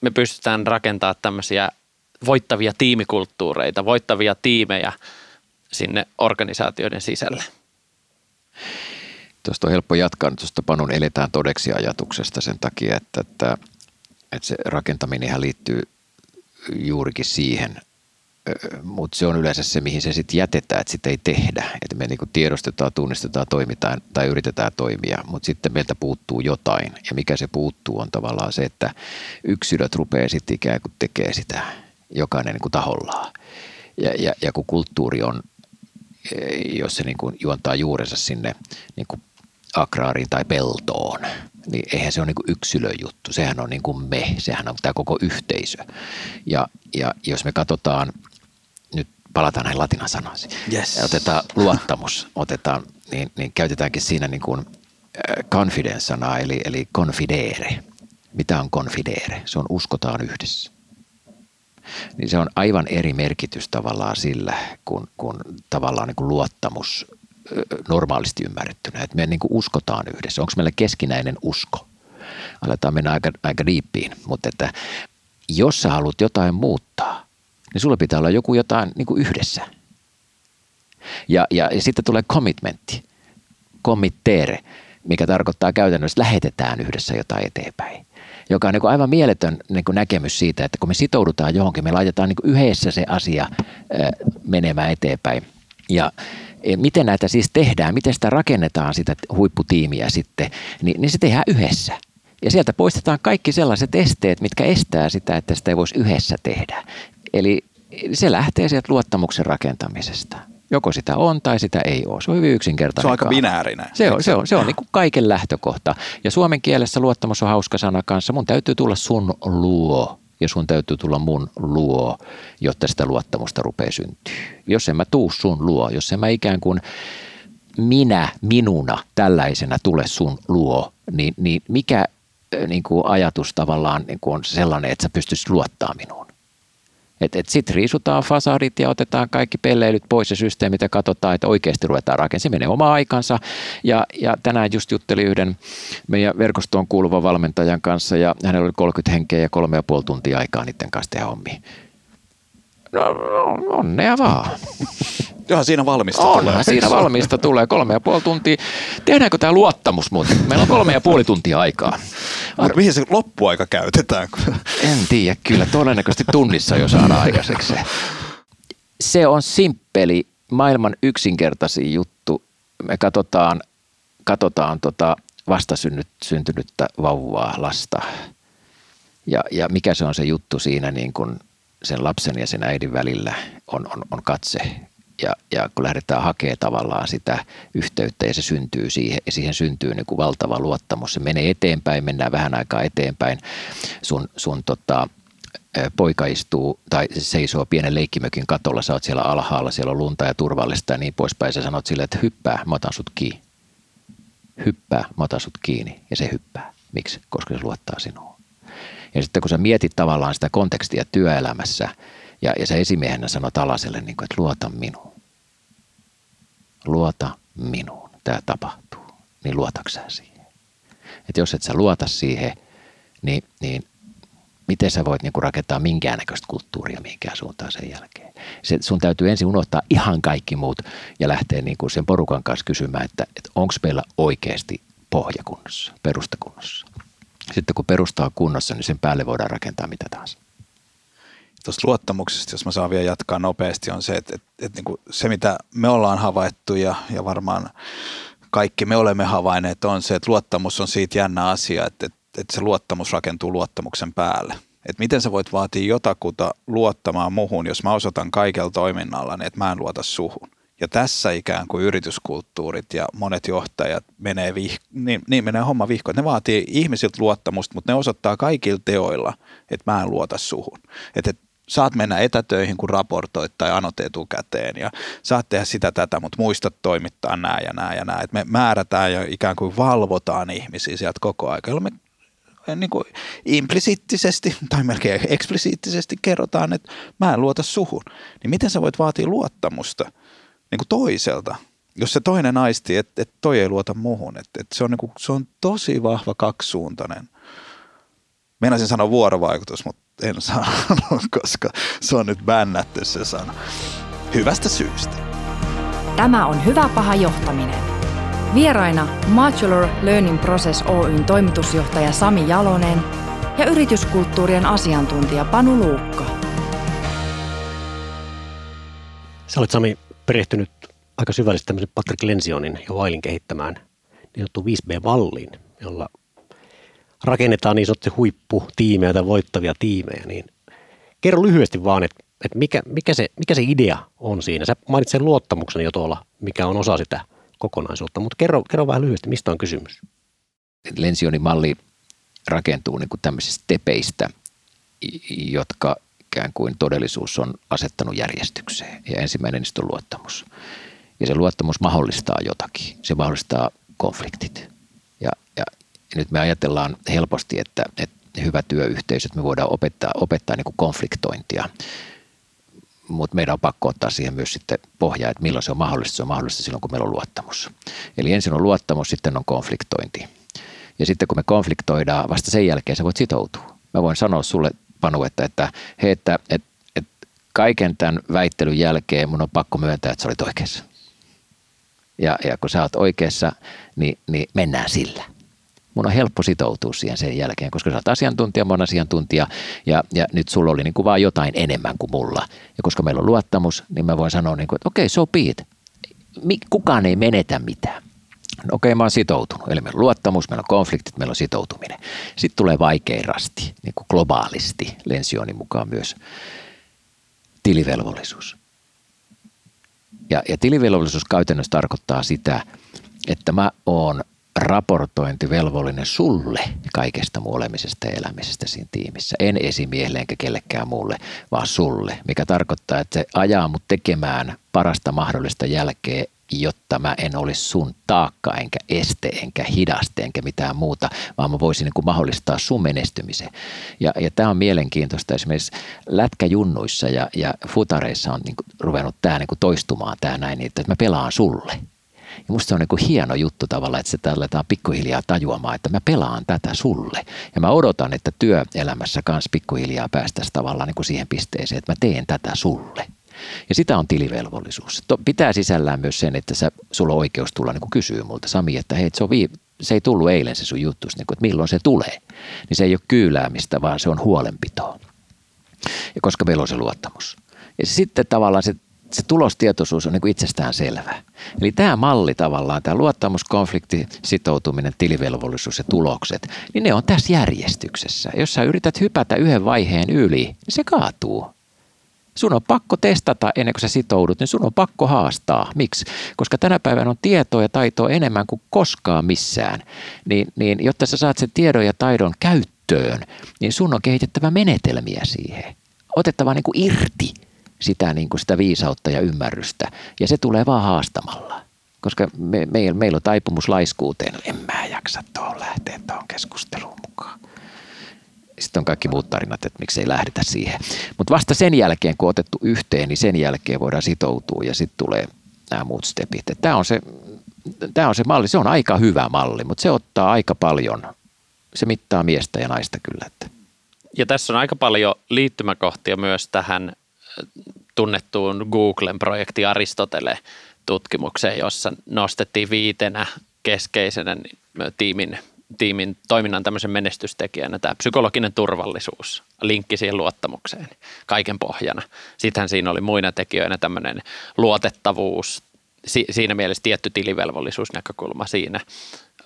me pystytään rakentamaan tämmöisiä voittavia tiimikulttuureita, voittavia tiimejä sinne organisaatioiden sisälle? Tuosta on helppo jatkaa tuosta Panun eletään todeksi ajatuksesta sen takia, että, että, että se rakentaminen liittyy juurikin siihen mutta se on yleensä se, mihin se sitten jätetään, että sitä ei tehdä. Että me niinku tiedostetaan, tunnistetaan, toimitaan tai yritetään toimia, mutta sitten meiltä puuttuu jotain. Ja mikä se puuttuu on tavallaan se, että yksilöt rupeaa sitten ikään kuin tekee sitä jokainen niinku tahollaan. Ja, ja, ja kun kulttuuri on, e, jos se niinku juontaa juurensa sinne niinku akraariin tai peltoon, niin eihän se ole niin yksilöjuttu. Sehän on niin me, sehän on tämä koko yhteisö. Ja, ja jos me katsotaan palataan näihin latinan sanoihin. Yes. Otetaan luottamus, otetaan, niin, niin käytetäänkin siinä niin kuin äh, confidence-sanaa, eli, eli confidere. Mitä on confidere? Se on uskotaan yhdessä. Niin se on aivan eri merkitys tavallaan sillä, kun, kun tavallaan niin kuin luottamus normaalisti ymmärrettynä. Että me niin kuin uskotaan yhdessä. Onko meillä keskinäinen usko? Aletaan mennä aika, aika diippiin, mutta että jos sä haluat jotain muuttaa, niin sulla pitää olla joku jotain niin kuin yhdessä. Ja, ja, ja sitten tulee commitmentti, committere, mikä tarkoittaa käytännössä, että lähetetään yhdessä jotain eteenpäin. Joka on niin kuin aivan mieletön niin kuin näkemys siitä, että kun me sitoudutaan johonkin, me laitetaan niin kuin yhdessä se asia menemään eteenpäin. Ja e, miten näitä siis tehdään, miten sitä rakennetaan sitä huipputiimiä sitten, niin, niin se tehdään yhdessä. Ja sieltä poistetaan kaikki sellaiset esteet, mitkä estää sitä, että sitä ei voisi yhdessä tehdä. Eli se lähtee sieltä luottamuksen rakentamisesta. Joko sitä on tai sitä ei ole. Se on hyvin yksinkertainen. Se on aika binäärinen. Se on, se on, se on niin kuin kaiken lähtökohta. Ja suomen kielessä luottamus on hauska sana kanssa. Mun täytyy tulla sun luo ja sun täytyy tulla mun luo, jotta sitä luottamusta rupeaa syntyä. Jos en mä tuu sun luo, jos en mä ikään kuin minä minuna tällaisena tule sun luo, niin, niin mikä niin kuin ajatus tavallaan niin kuin on sellainen, että sä pystyisit luottaa minuun? Et, et Sitten riisutaan fasadit ja otetaan kaikki pelleilyt pois ja systeemit ja katsotaan, että oikeasti ruvetaan rakentamaan. Se menee oma aikansa. Ja, ja tänään just juttelin yhden meidän verkostoon kuuluvan valmentajan kanssa ja hänellä oli 30 henkeä ja kolme ja puoli tuntia aikaa niiden kanssa tehdä hommia. No, onnea vaan. Joo, siinä valmista Onhan tulee. siinä valmista tulee kolme ja puoli tuntia. Tehdäänkö tämä luottamus muuten? Meillä on kolme ja puoli tuntia aikaa. Mutta mihin se loppuaika käytetään? En tiedä, kyllä todennäköisesti tunnissa jo saadaan aikaiseksi se. Se on simppeli, maailman yksinkertaisin juttu. Me katsotaan, katsotaan tota vastasyntynyttä vauvaa lasta. Ja, ja mikä se on se juttu siinä niin kun sen lapsen ja sen äidin välillä on, on, on katse. Ja, ja kun lähdetään hakemaan tavallaan sitä yhteyttä ja se syntyy siihen, ja siihen syntyy niin kuin valtava luottamus. Se menee eteenpäin, mennään vähän aikaa eteenpäin. Sun, sun tota, poika istuu tai seisoo pienen leikkimökin katolla, sä oot siellä alhaalla, siellä on lunta ja turvallista ja niin poispäin. Sä sanot silleen, että hyppää, mä otan sut kiinni. Hyppää, mä otan sut kiinni ja se hyppää. Miksi? Koska se luottaa sinuun. Ja sitten kun sä mietit tavallaan sitä kontekstia työelämässä ja, ja sä esimiehenä sanot alaselle, niin kuin, että luota minuun. Luota minuun. Tämä tapahtuu. Niin luotatko sä siihen? Että jos et sä luota siihen, niin, niin miten sä voit niinku rakentaa minkäännäköistä kulttuuria mihinkään suuntaan sen jälkeen. Se, sun täytyy ensin unohtaa ihan kaikki muut ja lähteä niinku sen porukan kanssa kysymään, että, että onko meillä oikeasti pohja kunnossa, perusta kunnossa. Sitten kun perusta on kunnossa, niin sen päälle voidaan rakentaa mitä tahansa. Tuosta luottamuksesta, jos mä saan vielä jatkaa nopeasti, on se, että, että, että niin kuin se mitä me ollaan havaittu ja, ja varmaan kaikki me olemme havainneet on se, että luottamus on siitä jännä asia, että, että, että se luottamus rakentuu luottamuksen päälle. Että miten sä voit vaatia jotakuta luottamaan muhun, jos mä osoitan kaikella toiminnalla, että mä en luota suhun. Ja tässä ikään kuin yrityskulttuurit ja monet johtajat menee, vih- niin, niin menee homma vihkoon. Ne vaatii ihmisiltä luottamusta, mutta ne osoittaa kaikilla teoilla, että mä en luota suhun. Että et, saat mennä etätöihin, kun raportoit tai anot etukäteen ja saat tehdä sitä tätä, mutta muistat toimittaa nämä ja nämä ja nämä. Et me määrätään ja ikään kuin valvotaan ihmisiä sieltä koko ajan, jolloin me niin kuin implisiittisesti tai melkein eksplisiittisesti kerrotaan, että mä en luota suhun. Niin miten sä voit vaatia luottamusta niin kuin toiselta, jos se toinen aisti, että, että toi ei luota muuhun. Että, että se, on niin kuin, se on tosi vahva kaksisuuntainen. Meinasin sanoa vuorovaikutus, mutta en sano, koska se on nyt bännätty se sana. Hyvästä syystä. Tämä on Hyvä paha johtaminen. Vieraina Modular Learning Process Oyn toimitusjohtaja Sami Jalonen ja yrityskulttuurien asiantuntija Panu Luukka. Sä olet Sami perehtynyt aika syvällisesti tämmöisen Patrick Lensionin ja Wailin kehittämään niin sanottu 5B-valliin, jolla rakennetaan niin sanottu huipputiimejä tai voittavia tiimejä. Niin kerro lyhyesti vaan, että, että mikä, mikä, se, mikä se idea on siinä. Sä mainitsit sen luottamuksen jo tuolla, mikä on osa sitä kokonaisuutta, mutta kerro, kerro vähän lyhyesti, mistä on kysymys. Lensionin malli rakentuu niin kuin tämmöisistä tepeistä, jotka ikään kuin todellisuus on asettanut järjestykseen. Ja ensimmäinen niistä on luottamus. Ja se luottamus mahdollistaa jotakin. Se mahdollistaa konfliktit. Nyt me ajatellaan helposti, että, että hyvä työyhteisö, että me voidaan opettaa, opettaa niin kuin konfliktointia. Mutta meidän on pakko ottaa siihen myös sitten pohjaa, että milloin se on mahdollista. Se on mahdollista silloin, kun meillä on luottamus. Eli ensin on luottamus, sitten on konfliktointi. Ja sitten kun me konfliktoidaan, vasta sen jälkeen sä voit sitoutua. Mä voin sanoa sulle, Panu, että, että, hei, että, että, että kaiken tämän väittelyn jälkeen mun on pakko myöntää, että sä olit oikeassa. Ja, ja kun sä oot oikeassa, niin, niin mennään sillä. Mun on helppo sitoutua siihen sen jälkeen, koska sä oot asiantuntija, mä oon asiantuntija, ja, ja nyt sulla oli niin kuin vaan jotain enemmän kuin mulla. Ja koska meillä on luottamus, niin mä voin sanoa, niin kuin, että okei, okay, so be it. Kukaan ei menetä mitään. No okei, mä oon sitoutunut. Eli meillä on luottamus, meillä on konfliktit, meillä on sitoutuminen. Sitten tulee vaikein rasti, niin kuin globaalisti, Lensionin mukaan myös tilivelvollisuus. Ja, ja tilivelvollisuus käytännössä tarkoittaa sitä, että mä oon raportointivelvollinen sulle kaikesta muu olemisesta ja elämisestä siinä tiimissä. En esimiehelle enkä kellekään muulle, vaan sulle, mikä tarkoittaa, että se ajaa mut tekemään parasta mahdollista jälkeä jotta mä en olisi sun taakka, enkä este, enkä hidaste, enkä mitään muuta, vaan mä voisin niin kuin mahdollistaa sun menestymisen. Ja, ja tämä on mielenkiintoista. Esimerkiksi lätkäjunnuissa ja, ja futareissa on niin kuin ruvennut tämä niin kuin toistumaan tämä näin, että mä pelaan sulle. Ja musta se on niin hieno juttu tavallaan, että se aletaan pikkuhiljaa tajuamaan, että mä pelaan tätä sulle. Ja mä odotan, että työelämässä kanssa pikkuhiljaa päästäisiin tavallaan niin kuin siihen pisteeseen, että mä teen tätä sulle. Ja sitä on tilivelvollisuus. Pitää sisällään myös sen, että sä, sulla on oikeus tulla niin kysyä multa, Sami, että hei, se, on vii, se ei tullut eilen se sun juttu, niin kuin, että milloin se tulee. Niin se ei ole kyyläämistä, vaan se on huolenpitoa. Ja koska meillä on se luottamus. Ja sitten tavallaan se, se tulostietoisuus on niin itsestään selvää. Eli tämä malli tavallaan, tämä luottamus, konflikti, sitoutuminen, tilivelvollisuus ja tulokset, niin ne on tässä järjestyksessä. Jos sä yrität hypätä yhden vaiheen yli, niin se kaatuu. Sun on pakko testata ennen kuin sä sitoudut, niin sun on pakko haastaa. Miksi? Koska tänä päivänä on tietoa ja taitoa enemmän kuin koskaan missään. Niin, niin jotta sä saat sen tiedon ja taidon käyttöön, niin sun on kehitettävä menetelmiä siihen. Otettava niin kuin irti sitä, niin kuin sitä viisautta ja ymmärrystä. Ja se tulee vaan haastamalla. Koska me, meillä, meillä on taipumus laiskuuteen. En mä jaksa tuohon lähteä tuohon keskusteluun mukaan sitten on kaikki muut tarinat, että miksi ei lähdetä siihen. Mutta vasta sen jälkeen, kun on otettu yhteen, niin sen jälkeen voidaan sitoutua ja sitten tulee nämä muut stepit. Tämä on, se, tämä on se malli, se on aika hyvä malli, mutta se ottaa aika paljon, se mittaa miestä ja naista kyllä. Että. Ja tässä on aika paljon liittymäkohtia myös tähän tunnettuun Googlen projekti Aristotele tutkimukseen, jossa nostettiin viitenä keskeisenä tiimin tiimin toiminnan tämmöisen menestystekijänä tämä psykologinen turvallisuus, linkki siihen luottamukseen kaiken pohjana. Sittenhän siinä oli muina tekijöinä tämmöinen luotettavuus, si- siinä mielessä tietty tilivelvollisuusnäkökulma siinä,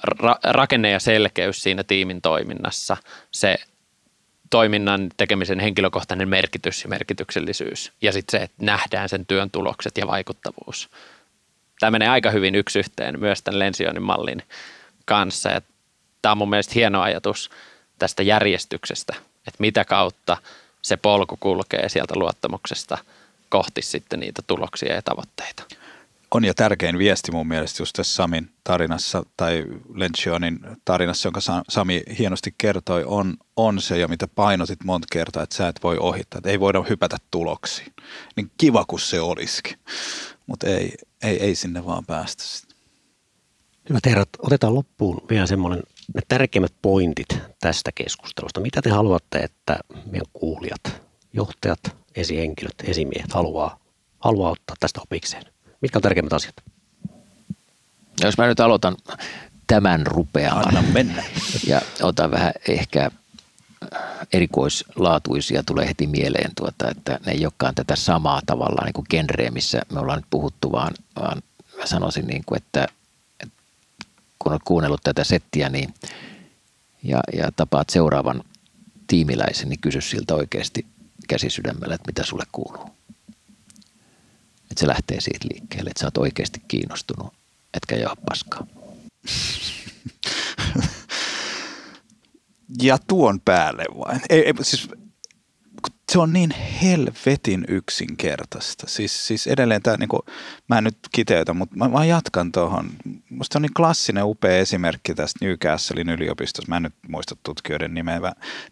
Ra- rakenne ja selkeys siinä tiimin toiminnassa, se toiminnan tekemisen henkilökohtainen merkitys ja merkityksellisyys ja sitten se, että nähdään sen työn tulokset ja vaikuttavuus. Tämä menee aika hyvin yksi yhteen myös tämän Lensionin mallin kanssa, että tämä on mun mielestä hieno ajatus tästä järjestyksestä, että mitä kautta se polku kulkee sieltä luottamuksesta kohti sitten niitä tuloksia ja tavoitteita. On ja tärkein viesti mun mielestä just tässä Samin tarinassa tai Lencionin tarinassa, jonka Sami hienosti kertoi, on, on se ja mitä painotit monta kertaa, että sä et voi ohittaa, että ei voida hypätä tuloksiin. Niin kiva kuin se olisikin, mutta ei, ei, ei sinne vaan päästä sitten. Hyvät herrat, otetaan loppuun vielä semmoinen ne tärkeimmät pointit tästä keskustelusta. Mitä te haluatte, että meidän kuulijat, johtajat, esihenkilöt, esimiehet haluaa, haluaa ottaa tästä opikseen? Mitkä on tärkeimmät asiat? Jos mä nyt aloitan tämän rupeamaan. Anna mennä. Ja otan vähän ehkä erikoislaatuisia tulee heti mieleen, tuota, että ne ei olekaan tätä samaa tavalla niin kuin genreä, missä me ollaan nyt puhuttu, vaan, vaan mä sanoisin, niin kuin, että kun olet kuunnellut tätä settiä niin, ja, ja tapaat seuraavan tiimiläisen, niin kysy siltä oikeasti käsisydämellä, että mitä sulle kuuluu. Että se lähtee siitä liikkeelle, että sä oot oikeasti kiinnostunut, etkä jaa paskaa. ja tuon päälle vain. Ei, ei, siis se on niin helvetin yksinkertaista. Siis, siis edelleen tämä, niin kuin, mä en nyt kiteytä, mutta mä vaan jatkan tuohon. Musta on niin klassinen, upea esimerkki tästä Newcastlein yliopistossa. Mä en nyt muista tutkijoiden nimeä,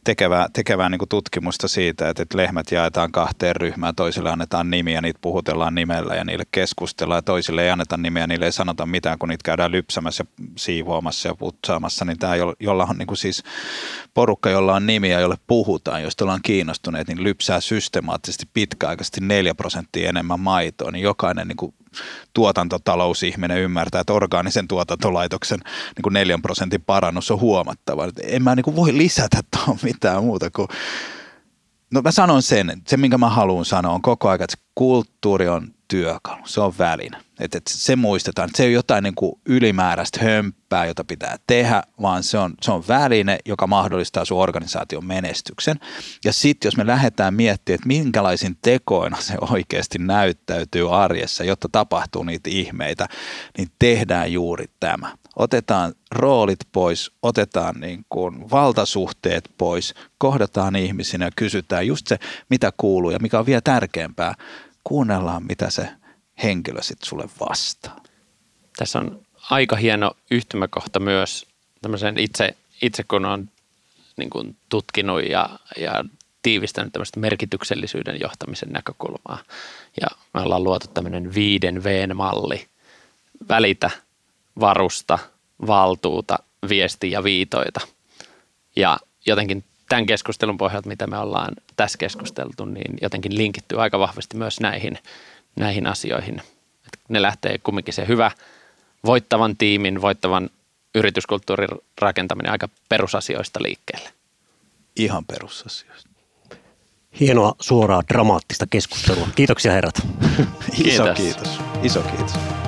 tekevää, tekevää niin kuin tutkimusta siitä, että, että lehmät jaetaan kahteen ryhmään. Toisille annetaan nimiä, niitä puhutellaan nimellä ja niille keskustellaan. Ja toisille ei anneta nimeä, niille ei sanota mitään, kun niitä käydään lypsämässä ja siivoamassa ja putsaamassa. Niin tämä, jolla on niin kuin siis porukka, jolla on nimiä, jolle puhutaan, joista ollaan kiinnostuneet, niin lypsää systemaattisesti pitkäaikaisesti 4 prosenttia enemmän maitoa, niin jokainen niin kuin tuotantotalousihminen ymmärtää, että orgaanisen tuotantolaitoksen niin kuin 4 prosentin parannus on huomattava. En mä niin kuin voi lisätä tuohon mitään muuta kuin No mä sanon sen, se minkä mä haluan sanoa on koko ajan, että kulttuuri on työkalu, se on väline. Että et se muistetaan, että se ei ole jotain niin kuin ylimääräistä hömppää, jota pitää tehdä, vaan se on, se on väline, joka mahdollistaa sun organisaation menestyksen. Ja sitten jos me lähdetään miettimään, että minkälaisin tekoina se oikeasti näyttäytyy arjessa, jotta tapahtuu niitä ihmeitä, niin tehdään juuri tämä. Otetaan roolit pois, otetaan niin kuin valtasuhteet pois, kohdataan ihmisinä ja kysytään just se, mitä kuuluu ja mikä on vielä tärkeämpää, kuunnellaan, mitä se henkilö sitten sulle vastaa. Tässä on aika hieno yhtymäkohta myös tämmöisen itse, itse kun on niin kuin tutkinut ja, ja tiivistänyt tämmöistä merkityksellisyyden johtamisen näkökulmaa. Ja me ollaan luotu tämmöinen viiden V-malli. Välitä, varusta, valtuuta, viesti ja viitoita. Ja jotenkin tämän keskustelun pohjalta, mitä me ollaan tässä keskusteltu, niin jotenkin linkittyy aika vahvasti myös näihin, näihin asioihin. Et ne lähtee kumminkin se hyvä voittavan tiimin, voittavan yrityskulttuurin rakentaminen aika perusasioista liikkeelle. Ihan perusasioista. Hienoa, suoraa, dramaattista keskustelua. Kiitoksia herrat. Iso Kiitos. kiitos. Iso kiitos.